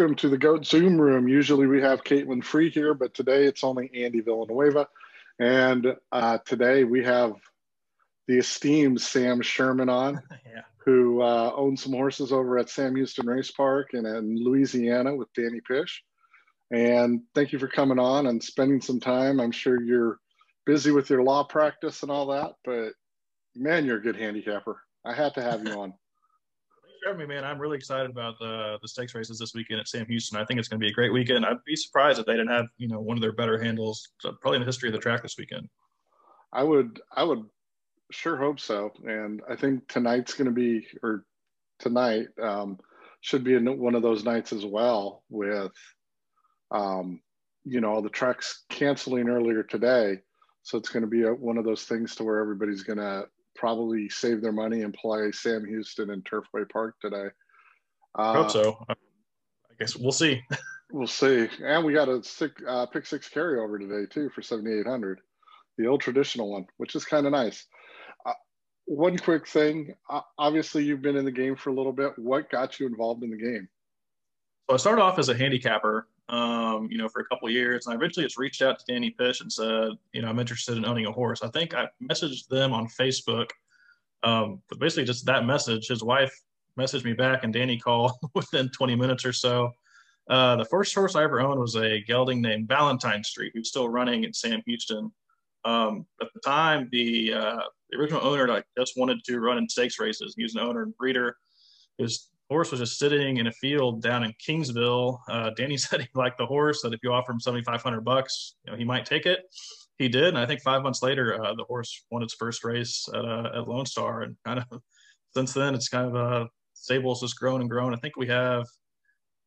Welcome to the Goat Zoom room. Usually we have Caitlin Free here, but today it's only Andy Villanueva. And uh, today we have the esteemed Sam Sherman on, yeah. who uh, owns some horses over at Sam Houston Race Park and in Louisiana with Danny Pish. And thank you for coming on and spending some time. I'm sure you're busy with your law practice and all that, but man, you're a good handicapper. I had to have you on having me, man. I'm really excited about the the stakes races this weekend at Sam Houston. I think it's going to be a great weekend. I'd be surprised if they didn't have you know one of their better handles, probably in the history of the track this weekend. I would, I would sure hope so, and I think tonight's going to be, or tonight um, should be one of those nights as well. With, um, you know, all the tracks canceling earlier today, so it's going to be a, one of those things to where everybody's going to probably save their money and play Sam Houston in Turfway Park today. Uh, I hope so. I guess we'll see. we'll see. And we got a six, uh, pick six carryover today too for 7,800, the old traditional one, which is kind of nice. Uh, one quick thing. Uh, obviously, you've been in the game for a little bit. What got you involved in the game? So I started off as a handicapper, um, you know, for a couple years, and I eventually just reached out to Danny Pish and said, you know, I'm interested in owning a horse. I think I messaged them on Facebook, um, but basically just that message. His wife messaged me back, and Danny called within 20 minutes or so. Uh, the first horse I ever owned was a gelding named Valentine Street, who's still running in Sam Houston. Um, at the time, the, uh, the original owner like just wanted to run in stakes races. He was an owner and breeder. His horse was just sitting in a field down in Kingsville. Uh, Danny said he liked the horse. That if you offer him seventy five hundred bucks, you know, he might take it. He did, and I think five months later, uh, the horse won its first race at, uh, at Lone Star, and kind of since then, it's kind of uh, stables just grown and grown. I think we have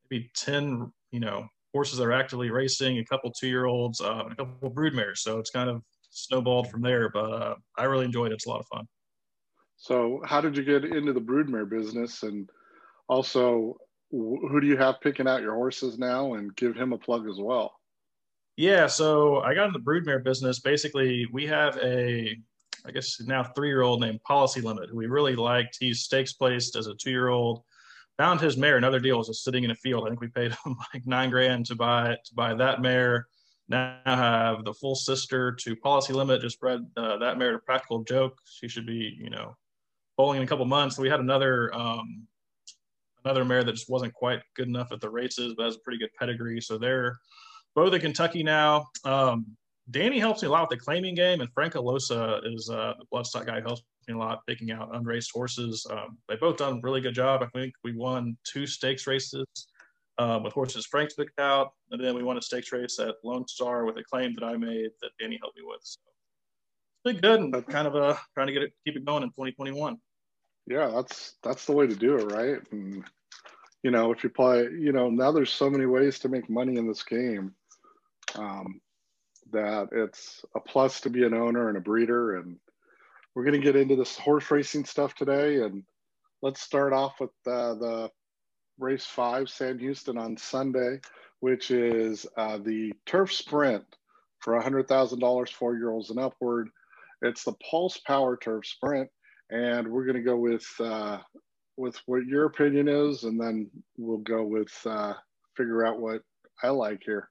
maybe ten, you know, horses that are actively racing, a couple two year olds, uh, a couple broodmares. So it's kind of snowballed from there. But uh, I really enjoyed it. It's a lot of fun. So, how did you get into the broodmare business and also who do you have picking out your horses now? And give him a plug as well. Yeah so i got in the broodmare business. Basically we have a i guess now three year old named policy limit who we really liked. He's stakes placed as a two year old found his mare. Another deal was just sitting in a field. I think we paid him like nine grand to buy to buy that mare. Now have the full sister to policy limit. Just bred uh, that mare to practical joke. She should be you know bowling in a couple months. We had another um, another mare that just wasn't quite good enough at the races, but has a pretty good pedigree. So they're both in Kentucky now. Um, Danny helps me a lot with the claiming game, and Frank Alosa is uh, the bloodstock guy who helps me a lot picking out unraced horses. Um, they both done a really good job. I think we won two stakes races um, with horses Frank's picked out, and then we won a stakes race at Lone Star with a claim that I made that Danny helped me with. So it's been good, and kind of uh, trying to get it, keep it going in 2021 yeah that's that's the way to do it right? And you know if you play you know now there's so many ways to make money in this game um, that it's a plus to be an owner and a breeder. And we're going to get into this horse racing stuff today. And let's start off with uh, the race five Sam Houston on sunday which is uh, the turf sprint for $100000 four year olds and upward. It's the pulse power turf sprint and we're going to go with uh, with what your opinion is, and then we'll go with uh, figure out what I like here.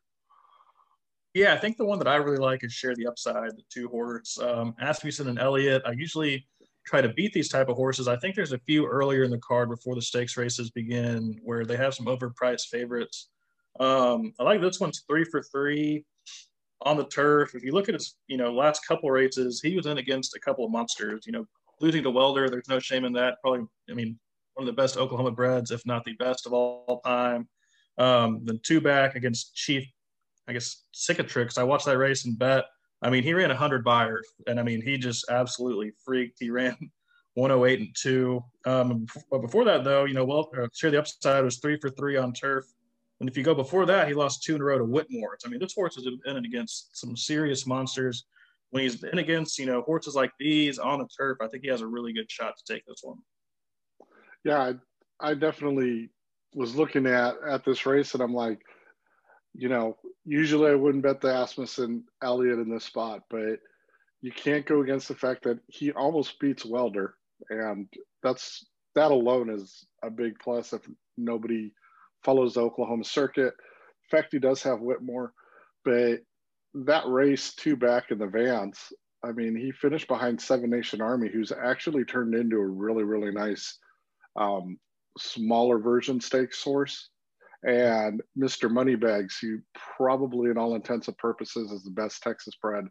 Yeah, I think the one that I really like is share the upside. The two horse, um, Asmussen and Elliott. I usually try to beat these type of horses. I think there's a few earlier in the card before the stakes races begin where they have some overpriced favorites. Um, I like this one's three for three on the turf. If you look at his, you know, last couple races, he was in against a couple of monsters. You know, losing to Welder, there's no shame in that. Probably, I mean, one of the best Oklahoma breds, if not the best of all time. Um, then two back against Chief, I guess Cicatriz. I watched that race and bet. I mean, he ran 100 Beyers, and I mean, he just absolutely freaked. He ran 108 and two. Um, but before that, though, you know, well, uh, share the upside was three for three on turf. And if you go before that, he lost two in a row to Whitmore. I mean, this horse has been in against some serious monsters when he's been against, you know, horses like these on the turf, I think he has a really good shot to take this one. Yeah, I, I definitely was looking at at this race and I'm like, you know, usually I wouldn't bet the Asmussen Elliott in this spot, but you can't go against the fact that he almost beats Welder, and that's that alone is a big plus if nobody follows the Oklahoma circuit. In fact, he does have Whitmore, but that race two back in the Vance, I mean, he finished behind Seven Nation Army, who's actually turned into a really, really nice um, smaller version stakes horse. And Mr. Moneybags, who probably, in all intents and purposes, is the best Texas bred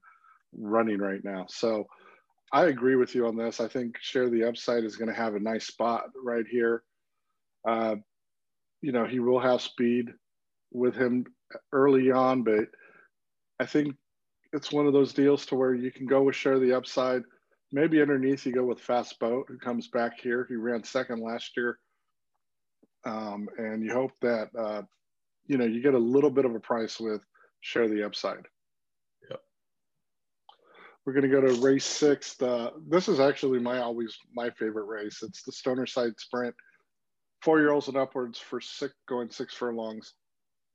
running right now. So I agree with you on this. I think Share the Upside is going to have a nice spot right here. Uh, you know, he will have speed with him early on, but I think it's one of those deals to where you can go with Share the Upside. Maybe underneath you go with Fast Boat, who comes back here. He ran second last year. Um, and you hope that, uh, you know, you get a little bit of a price with Share the Upside. We're going to go to race six. The, this is actually my always my favorite race. It's the Stoner Side Sprint, four year olds and upwards for six going six furlongs,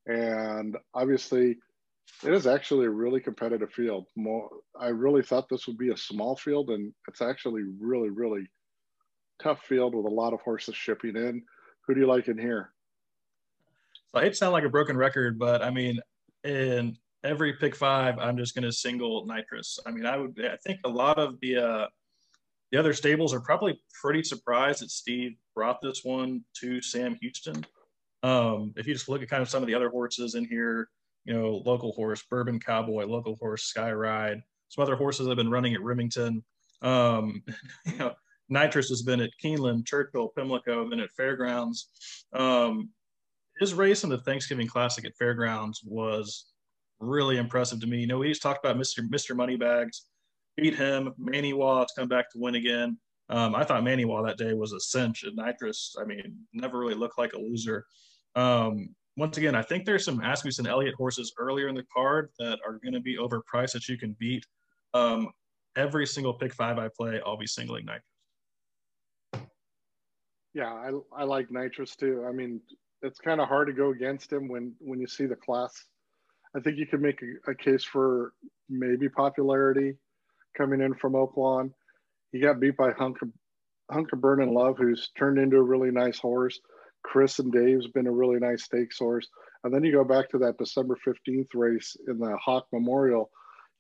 and obviously, it is actually a really competitive field. More, I really thought this would be a small field, and it's actually really really tough field with a lot of horses shipping in. Who do you like in here? So I hate to sound like a broken record, but I mean, in every pick five, I'm just going to single nitrous. I mean, I would, I think a lot of the, uh, the other stables are probably pretty surprised that Steve brought this one to Sam Houston. Um, if you just look at kind of some of the other horses in here, you know, local horse, Bourbon Cowboy, local horse, Sky Ride, some other horses I've been running at Remington. Um, you know, Nitrous has been at Keeneland, Churchill, Pimlico, then at Fairgrounds. Um, his race in the Thanksgiving Classic at Fairgrounds was really impressive to me. You know, we just talked about Mr. Mr. Moneybags, beat him. Maniwa has come back to win again. Um, I thought Manny Maniwa that day was a cinch And Nitrous. I mean, never really looked like a loser. Um, once again, I think there's some Asmussen Elliott horses earlier in the card that are going to be overpriced that you can beat. Um, every single pick five I play, I'll be singling Nitrous. Yeah, I, I like Nitrous too. I mean, it's kind of hard to go against him when when you see the class I think you could make a, a case for maybe popularity coming in from Oaklawn. He got beat by Hunker, Hunker Burning Love, who's turned into a really nice horse. Chris and Dave's been a really nice stakes horse. And then you go back to that December 15th race in the Hawk Memorial.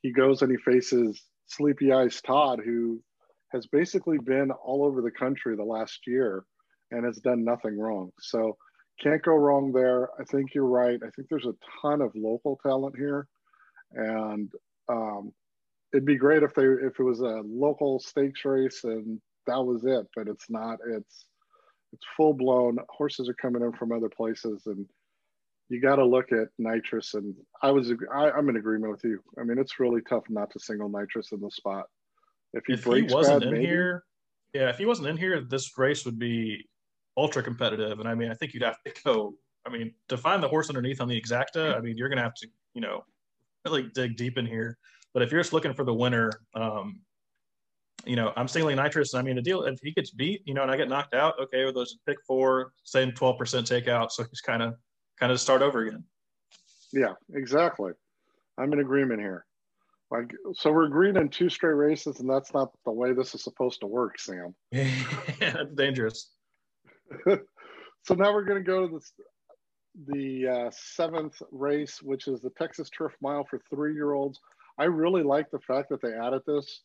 He goes and he faces Sleepy Eyes Todd, who has basically been all over the country the last year and has done nothing wrong. So can't go wrong there. I think you're right. I think there's a ton of local talent here, and um, it'd be great if they if it was a local stakes race and that was it. But it's not. It's it's full blown. Horses are coming in from other places, and you got to look at nitrous. And I was I, am in agreement with you. I mean, it's really tough not to single nitrous in the spot. If he, if he wasn't bad, in maybe, here, yeah, if he wasn't in here, this race would be ultra competitive. And I mean, I think you'd have to go. I mean, to find the horse underneath on the exacta, I mean, you're going to have to, you know, really dig deep in here. But if you're just looking for the winner, um, you know, I'm singling nitrous. I mean, the deal if he gets beat, you know, and I get knocked out, okay, with those pick four, same 12% takeout. So he's kind of kind of start over again. Yeah, exactly. I'm in agreement here. Like, so we're agreeing in two straight races, and that's not the way this is supposed to work, Sam. yeah, that's dangerous. so now we're going to go to the the uh, seventh race, which is the Texas Turf Mile for three year olds. I really like the fact that they added this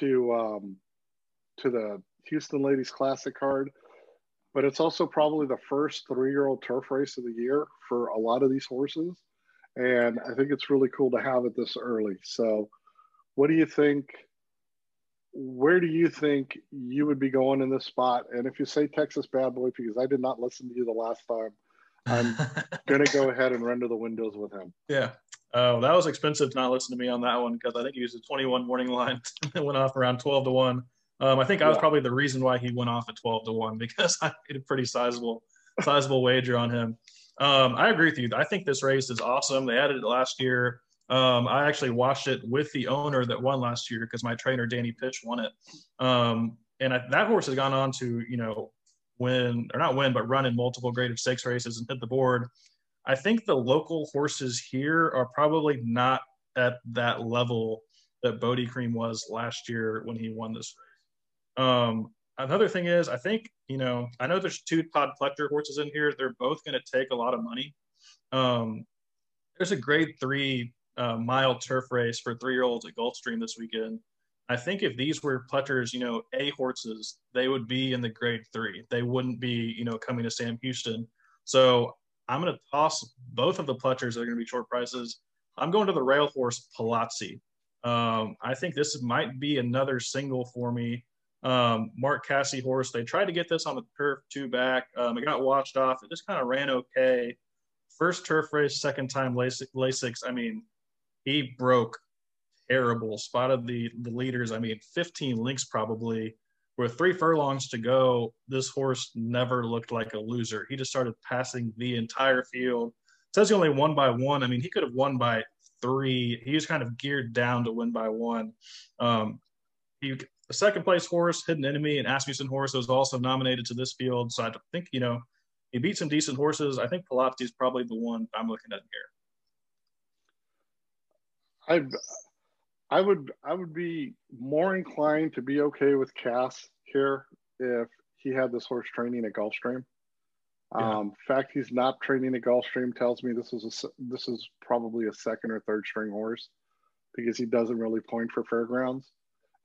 to um, to the Houston Ladies Classic card, but it's also probably the first three year old turf race of the year for a lot of these horses, and I think it's really cool to have it this early. So, what do you think? where do you think you would be going in this spot? And if you say Texas bad boy, because I did not listen to you the last time, I'm going to go ahead and render the windows with him. Yeah. Oh, that was expensive to not listen to me on that one because I think he used a 21 morning line that went off around 12 to 1. Um, I think I was probably the reason why he went off at 12 to 1 because I made a pretty sizable sizable wager on him. Um, I agree with you. I think this race is awesome. They added it last year. Um, I actually watched it with the owner that won last year because my trainer Danny Pish won it, um, and I, that horse has gone on to you know win or not win but run in multiple graded stakes races and hit the board. I think the local horses here are probably not at that level that Bodie Cream was last year when he won this race. Um, another thing is, I think you know, I know there's two Todd Pletcher horses in here. They're both going to take a lot of money. Um, there's a grade three uh, mile turf race for three year olds at Gulfstream this weekend. I think if these were Pletcher's, you know, A horses, they would be in the grade three. They wouldn't be, you know, coming to Sam Houston. So I'm going to toss both of the Pletchers that are going to be short prices. I'm going to the rail horse Palazzi. Um, I think this might be another single for me. Um, Mark Casse horse. They tried to get this on the turf two back. Um, it got washed off. It just kind of ran okay. First turf race, second time Lasix. I mean, he broke terrible. Spotted the the leaders. I mean, 15 links probably. With three furlongs to go, this horse never looked like a loser. He just started passing the entire field. It says he only won by one. I mean, he could have won by three. He was kind of geared down to win by one. Um, he a second place horse, Hidden Enemy, and Asmussen horse was also nominated to this field. So I think you know he beat some decent horses. I think Palazzi is probably the one I'm looking at here. I I would I would be more inclined to be okay with Cass here if he had this horse training at Gulfstream. Yeah. Um, fact he's not training at Gulfstream tells me this is a this is probably a second or third string horse because he doesn't really point for fairgrounds,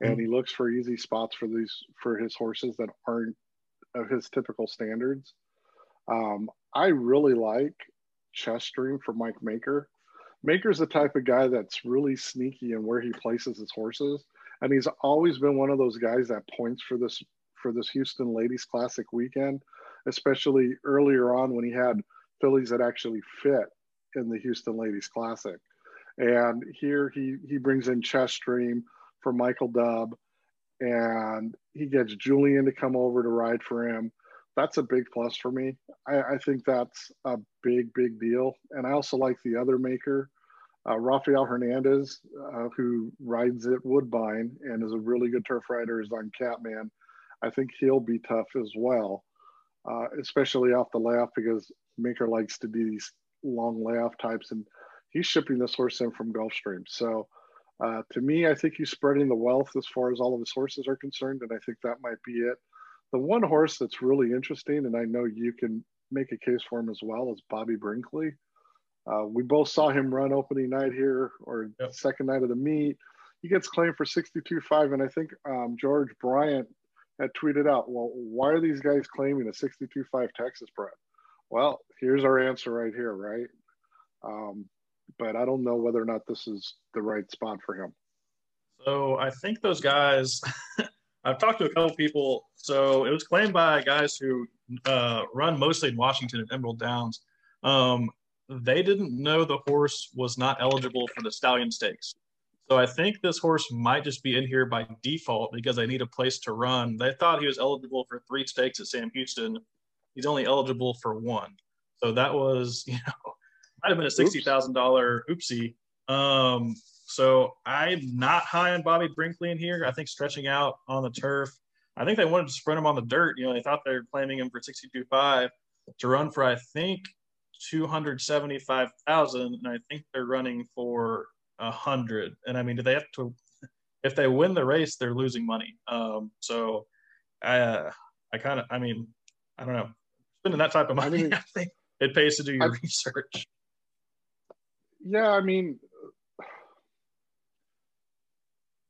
and mm-hmm. he looks for easy spots for these for his horses that aren't of his typical standards. Um, I really like Chess Dream for Mike Maker. Maker's the type of guy that's really sneaky in where he places his horses, and he's always been one of those guys that points for this for this Houston Ladies Classic weekend, especially earlier on when he had fillies that actually fit in the Houston Ladies Classic. And here he he brings in Chess Dream for Michael Dubb, and he gets Julian to come over to ride for him. That's a big plus for me. I, I think that's a big, big deal. And I also like the other maker, uh, Rafael Hernandez, uh, who rides at Woodbine and is a really good turf rider, is on Catman. I think he'll be tough as well, uh, especially off the layoff because Maker likes to do these long layoff types, and he's shipping this horse in from Gulfstream. So, uh, to me, I think he's spreading the wealth as far as all of his horses are concerned, and I think that might be it. The one horse that's really interesting, and I know you can make a case for him as well, is Bobby Brinkley. Uh, we both saw him run opening night here or yep. second night of the meet. He gets claimed for 62.5, and I think um, George Bryant had tweeted out, "Well, why are these guys claiming a 62.5 Texas bred?" Well, here's our answer right here, right? Um, but I don't know whether or not this is the right spot for him. So I think those guys. I've talked to a couple people. So it was claimed by guys who uh, run mostly in Washington and Emerald Downs. Um, they didn't know the horse was not eligible for the Stallion Stakes. So I think this horse might just be in here by default because they need a place to run. They thought he was eligible for three stakes at Sam Houston. He's only eligible for one. So that was, you know, might have been a sixty thousand dollar oopsie. Um, so I'm not high on Bobby Brinkley in here. I think stretching out on the turf. I think they wanted to sprint him on the dirt. You know, they thought they were claiming him for 62.5 to run for I think 275,000 and I think they're running for a hundred. And I mean, do they have to, if they win the race, they're losing money. Um, so I, uh, I kind of, I mean, I don't know, spending that type of money, I, mean, I think it pays to do your I, research. Yeah. I mean,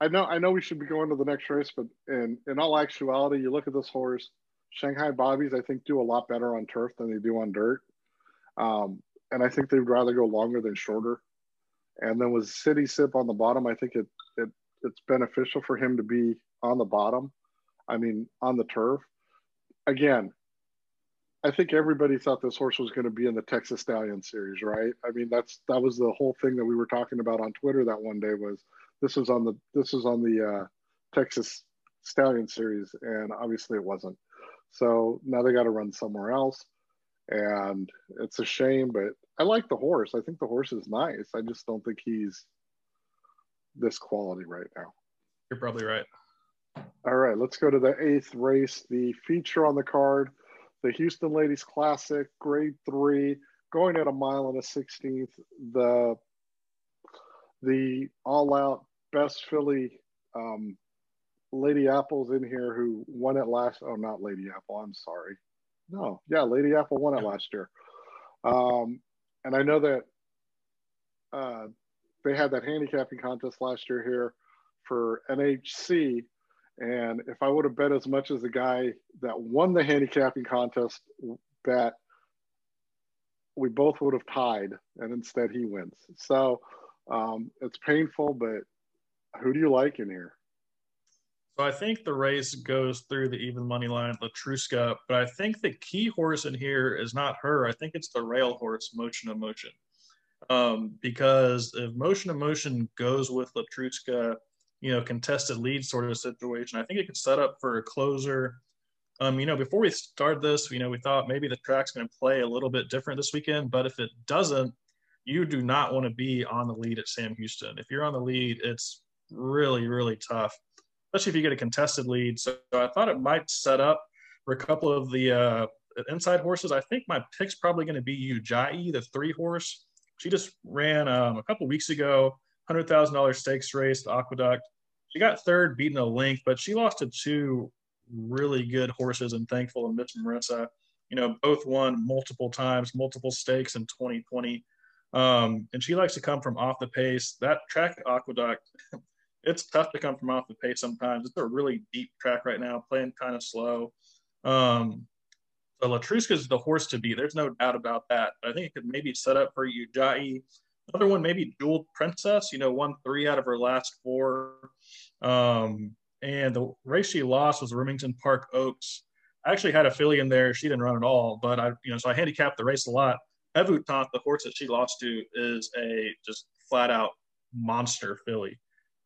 I know, I know we should be going to the next race, but in, in all actuality, you look at this horse, Shanghai Bobbies, I think do a lot better on turf than they do on dirt. Um, and I think they'd rather go longer than shorter. And then with City Sip on the bottom, I think it, it it's beneficial for him to be on the bottom. I mean, on the turf. Again, I think everybody thought this horse was going to be in the Texas Stallion series, right? I mean, that's that was the whole thing that we were talking about on Twitter that one day was this was on the this was on the uh, Texas Stallion series, and obviously it wasn't. So now they got to run somewhere else and it's a shame. But I like the horse. I think the horse is nice. I just don't think he's this quality right now. You're probably right. All right, let's go to the eighth race. The feature on the card, the Houston Ladies Classic, Grade Three, going at a mile and a sixteenth. The the all-out best filly um, Lady Apple's in here who won it last. Oh, not Lady Apple. I'm sorry. No, yeah, Lady Apple won it last year. Um, and I know that uh, they had that handicapping contest last year here for NHC. And if I would have bet as much as the guy that won the handicapping contest, bet we both would have tied, and instead he wins. So um, it's painful, but who do you like in here? So I think the race goes through the even money line, Letruska, but I think the key horse in here is not her. I think it's the rail horse, Motion Emotion. Um, because if Motion Emotion goes with Letruska, you know, contested lead sort of situation, I think it could set up for a closer. Um, you know, before we start this, you know, we thought maybe the track's going to play a little bit different this weekend, but if it doesn't, you do not want to be on the lead at Sam Houston. If you're on the lead, it's really, really tough especially if you get a contested lead. So I thought it might set up for a couple of the uh, inside horses. I think my pick's probably going to be Ujai, the three horse. She just ran um, a couple weeks ago, hundred thousand dollars stakes race, the Aqueduct. She got third, beating a length, but she lost to two really good horses and Thankful and Miss Marissa. You know, both won multiple times, multiple stakes in 2020. Um, and she likes to come from off the pace. That track Aqueduct, it's tough to come from off the pace sometimes. It's a really deep track right now, playing kind of slow. Um, so Letruska is the horse to beat. There's no doubt about that. But I think it could maybe set up for Ujai. Another one, maybe Jeweled Princess, you know, won three out of her last four. Um, and the race she lost was Remington Park Oaks. I actually had a filly in there. She didn't run at all, but I, you know, so I handicapped the race a lot. Evutant, the horse that she lost to, is a just flat out monster filly.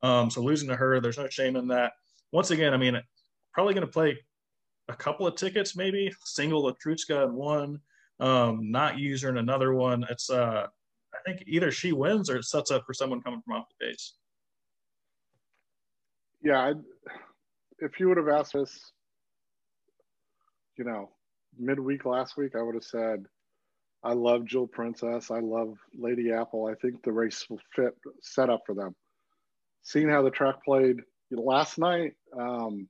Um, so losing to her, there's no shame in that. Once again, I mean, probably going to play a couple of tickets, maybe single Letruska in one, um, not user in another one. It's, uh, I think either she wins or it sets up for someone coming from off the base. Yeah, I'd, if you would have asked us, you know, midweek last week, I would have said, I love Jewel Princess. I love Lady Apple. I think the race will fit set up for them seeing how the track played last night, um,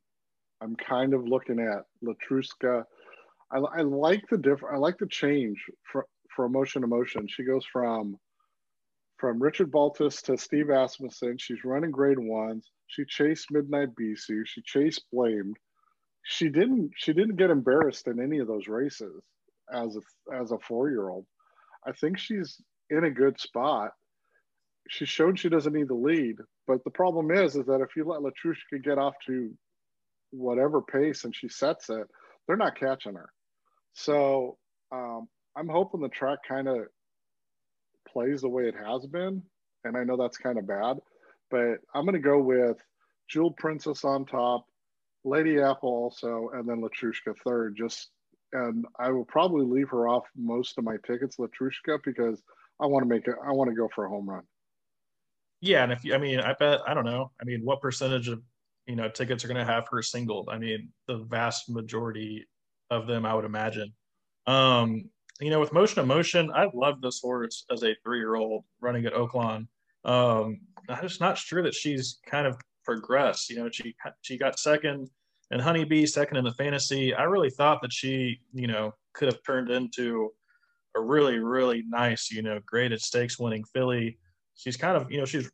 I'm kind of looking at Letruska. I, I like the different. I like the change for for emotion emotion. She goes from from Richard Baltas to Steve Asmussen. She's running grade ones. She chased Midnight Bisou. She chased Blamed. She didn't. She didn't get embarrassed in any of those races as a as a four year old. I think she's in a good spot. She shown she doesn't need the lead, but the problem is, is that if you let Latrushka get off to whatever pace and she sets it, they're not catching her. So um, I'm hoping the track kind of plays the way it has been. And I know that's kind of bad, but I'm going to go with Jewel Princess on top, Lady Apple also, and then Latrushka third. Just and I will probably leave her off most of my tickets, Latrushka, because I want to make it. I want to go for a home run. Yeah, and if you, I mean, I bet I don't know. I mean, what percentage of you know tickets are going to have her singled? I mean, the vast majority of them, I would imagine. Um, you know, with Motion Emotion, I love this horse as a three-year-old running at Oaklawn. Um, I'm just not sure that she's kind of progressed. You know, she she got second in Honeybee, second in the Fantasy. I really thought that she, you know, could have turned into a really, really nice, you know, graded stakes winning filly she's kind of you know she's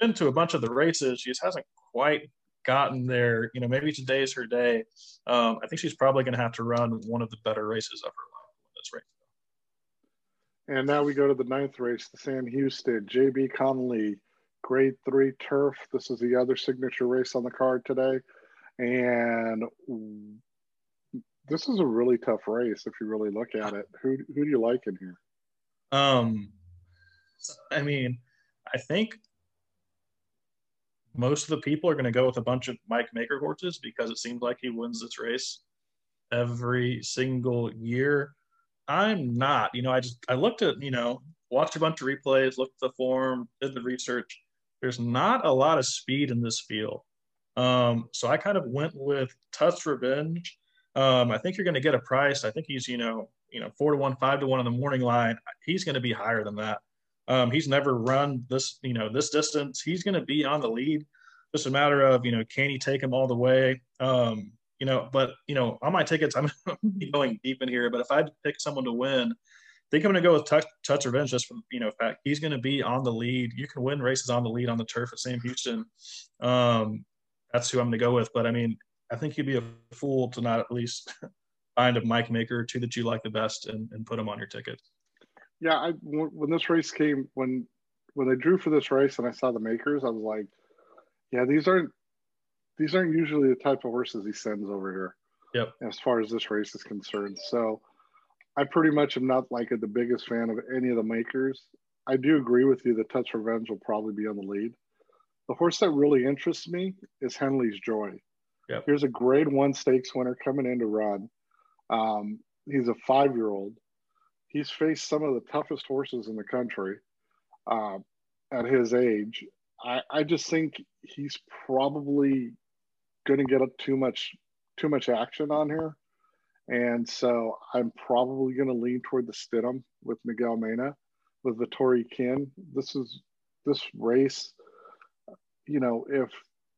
been to a bunch of the races. She just hasn't quite gotten there. You know, maybe today's her day. Um, I think she's probably going to have to run one of the better races of her life in this race. And now we go to the ninth race, the Sam Houston JB Connally Grade Three Turf. This is the other signature race on the card today, and this is a really tough race if you really look at it. Who who do you like in here? Um, I mean, I think most of the people are going to go with a bunch of Mike Maker horses because it seems like he wins this race every single year. I'm not. You know, I just I looked at you know watched a bunch of replays, looked at the form, did the research. There's not a lot of speed in this field, um, so I kind of went with Tuss Revenge. Um, I think you're going to get a price. I think he's you know you know four to one, five to one on the morning line. He's going to be higher than that. Um, he's never run this, you know, this distance. He's going to be on the lead. just a matter of you know can he take him all the way? Um, you know, but you know on my tickets I'm going deep in here, but if I had to pick someone to win, I think I'm going to go with Touch, Touch Revenge just from you know fact he's going to be on the lead. You can win races on the lead on the turf at Sam Houston. Um, that's who I'm going to go with. But I mean, I think you'd be a fool to not at least find a Mike Maker or two that you like the best and, and put them on your ticket. Yeah, I, when this race came, when when they drew for this race and I saw the makers, I was like, yeah, these aren't these aren't usually the type of horses he sends over here. Yep. As far as this race is concerned, so I pretty much am not like a, the biggest fan of any of the makers. I do agree with you that Touch Revenge will probably be on the lead. The horse that really interests me is Henley's Joy. Yep. Here's a grade one stakes winner coming in to run. Um, he's a five year old. He's faced some of the toughest horses in the country uh, at his age. I, I just think he's probably going to get up too much too much action on here, and so I'm probably going to lean toward the Stidham with Miguel Mena with Vittori Kin. This is this race. You know, if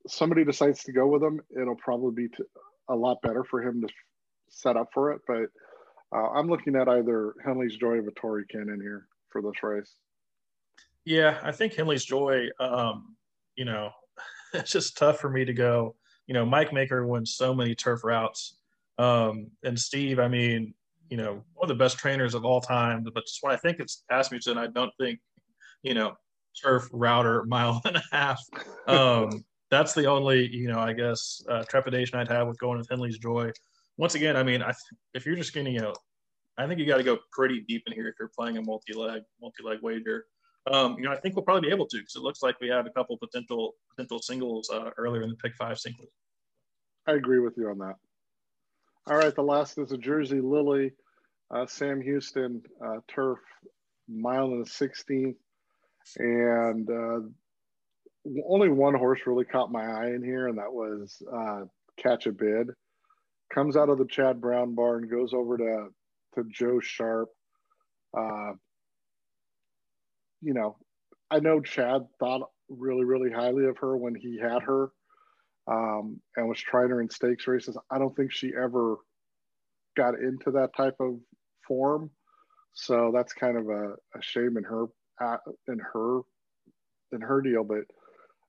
somebody decides to go with him, it'll probably be a lot better for him to set up for it. But uh, I'm looking at either Henley's Joy or Vittori in here for this race. Yeah, I think Henley's Joy. Um, you know, it's just tough for me to go. You know, Mike Maker wins so many turf routes, um, and Steve. I mean, you know, one of the best trainers of all time. But just when I think it's Asmussen, I don't think, you know, turf router mile and a half. Um, that's the only, you know, I guess uh, trepidation I'd have with going with Henley's Joy once again, I mean, I, if you're just getting, know, I think you got to go pretty deep in here if you're playing a multi-leg, multi-leg wager. Um, you know, I think we'll probably be able to because it looks like we have a couple potential potential singles uh, earlier in the pick five singles. I agree with you on that. All right, the last is a Jersey Lily, uh, Sam Houston uh, turf, mile and sixteenth, and uh, only one horse really caught my eye in here, and that was uh, Catch a Bid comes out of the Chad Brown barn, goes over to to Joe Sharp. Uh, you know, I know Chad thought really, really highly of her when he had her um, and was trying her in stakes races. I don't think she ever got into that type of form. So that's kind of a, a shame in her in her in her deal. But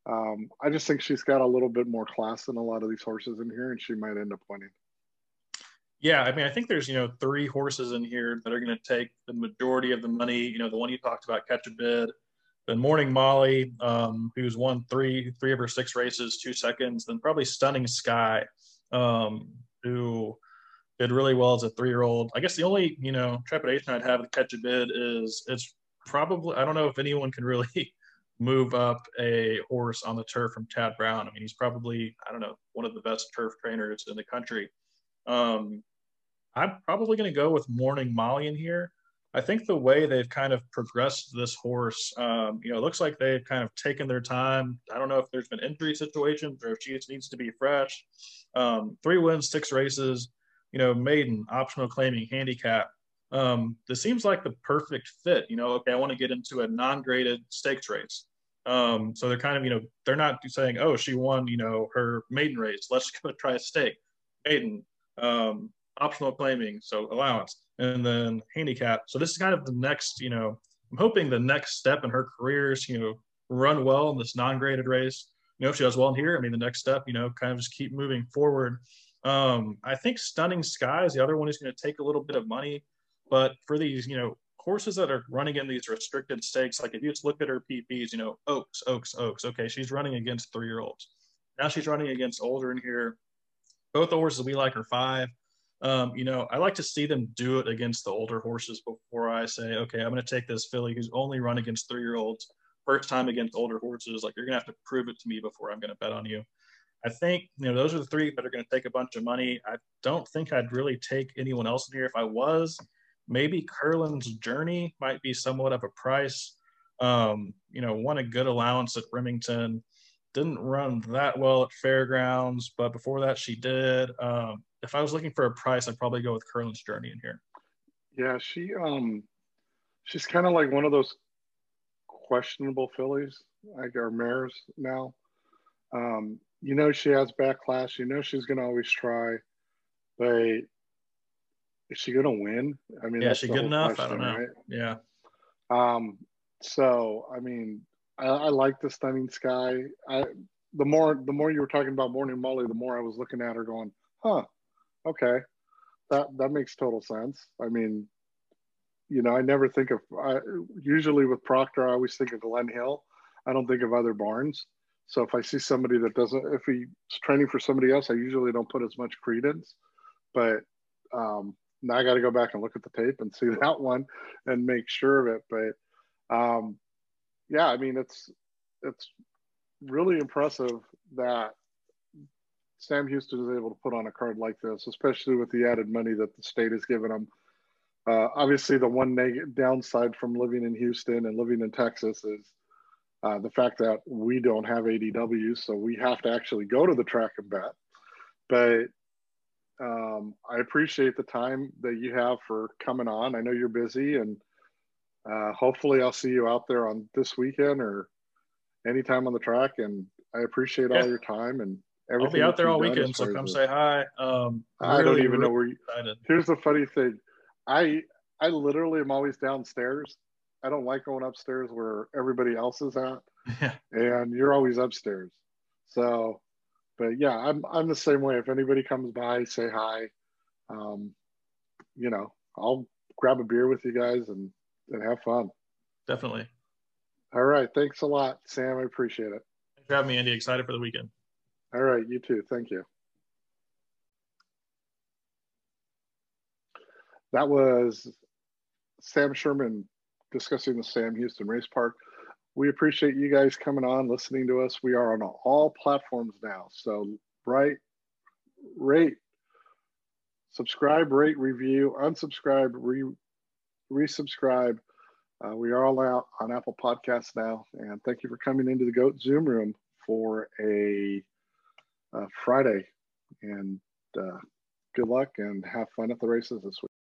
um, I just think she's got a little bit more class than a lot of these horses in here, and she might end up winning. Yeah, I mean, I think there's you know three horses in here that are going to take the majority of the money. You know, the one you talked about, Catch a Bid, then Morning Molly, um, who's won three three of her six races, two seconds, then probably Stunning Sky, um, who did really well as a three year old. I guess the only you know trepidation I'd have with Catch a Bid is it's probably I don't know if anyone can really move up a horse on the turf from Chad Brown. I mean, he's probably I don't know one of the best turf trainers in the country. Um, I'm probably going to go with Morning Molly in here. I think the way they've kind of progressed this horse, um, you know, it looks like they've kind of taken their time. I don't know if there's been injury situations or if she just needs to be fresh. Um, three wins, six races, you know, maiden, optional claiming, handicap. Um, this seems like the perfect fit. You know, okay, I want to get into a non-graded stakes race. Um, so they're kind of, you know, they're not saying, oh, she won, you know, her maiden race. Let's go try a stake. Maiden, um, optional claiming, so allowance, and then handicap. So this is kind of the next, you know, I'm hoping the next step in her career is, you know, run well in this non-graded race. You know, if she does well in here, I mean, the next step, you know, kind of just keep moving forward. Um, I think Stunning Sky is the other one who's going to take a little bit of money, but for these, you know, horses that are running in these restricted stakes, like if you just look at her PPs, you know, Oaks, Oaks, Oaks. Okay, she's running against three-year-olds. Now she's running against older in here. Both the horses we like are five. Um, you know, I like to see them do it against the older horses before I say, okay, I'm going to take this filly who's only run against three year olds, first time against older horses. Like, you're going to have to prove it to me before I'm going to bet on you. I think, you know, those are the three that are going to take a bunch of money. I don't think I'd really take anyone else in here. If I was, maybe Curlin's Journey might be somewhat of a price. Um, you know, won a good allowance at Remington didn't run that well at fairgrounds, but before that she did. Um, if I was looking for a price, I'd probably go with Curlin's Journey in here. Yeah, she um, she's kind of like one of those questionable fillies, like our mares now. Um, you know she has backlash. You know she's going to always try, but is she going to win? I mean, yeah, she good enough? Question, I don't know. Right? Yeah. Um. So I mean, I, I like the stunning sky. I the more the more you were talking about Morning Molly, the more I was looking at her going, huh, okay, that that makes total sense. I mean, you know, I never think of I, usually with Proctor, I always think of Glen Hill. I don't think of other barns. So if I see somebody that doesn't, if he's training for somebody else, I usually don't put as much credence. But um, now I got to go back and look at the tape and see that one and make sure of it. But um, yeah, I mean, it's it's really impressive that Sam Houston is able to put on a card like this, especially with the added money that the state has given him. Uh, obviously, the one neg- downside from living in Houston and living in Texas is uh, the fact that we don't have ADW, so we have to actually go to the track and bet. But um, I appreciate the time that you have for coming on. I know you're busy, and uh, hopefully, I'll see you out there on this weekend or anytime on the track. And I appreciate yeah. all your time and everything. I'll be out there all weekend, so come say hi. Um, I really, don't even really know where you. Excited. Here's the funny thing, I I literally am always downstairs. I don't like going upstairs where everybody else is at. Yeah. And you're always upstairs. So, but yeah, I'm I'm the same way. If anybody comes by, say hi. Um, you know, I'll grab a beer with you guys and and have fun. Definitely. All right. Thanks a lot, Sam. I appreciate it. Thanks for having me, Andy. Excited for the weekend. All right. You too. Thank you. That was Sam Sherman discussing the Sam Houston Race Park. We appreciate you guys coming on, listening to us. We are on all platforms now. So, right, rate, subscribe, rate, review, unsubscribe, re, resubscribe. Uh, we are all out on Apple Podcasts now. And thank you for coming into the GOAT Zoom room for a, a Friday. And uh, good luck and have fun at the races this week.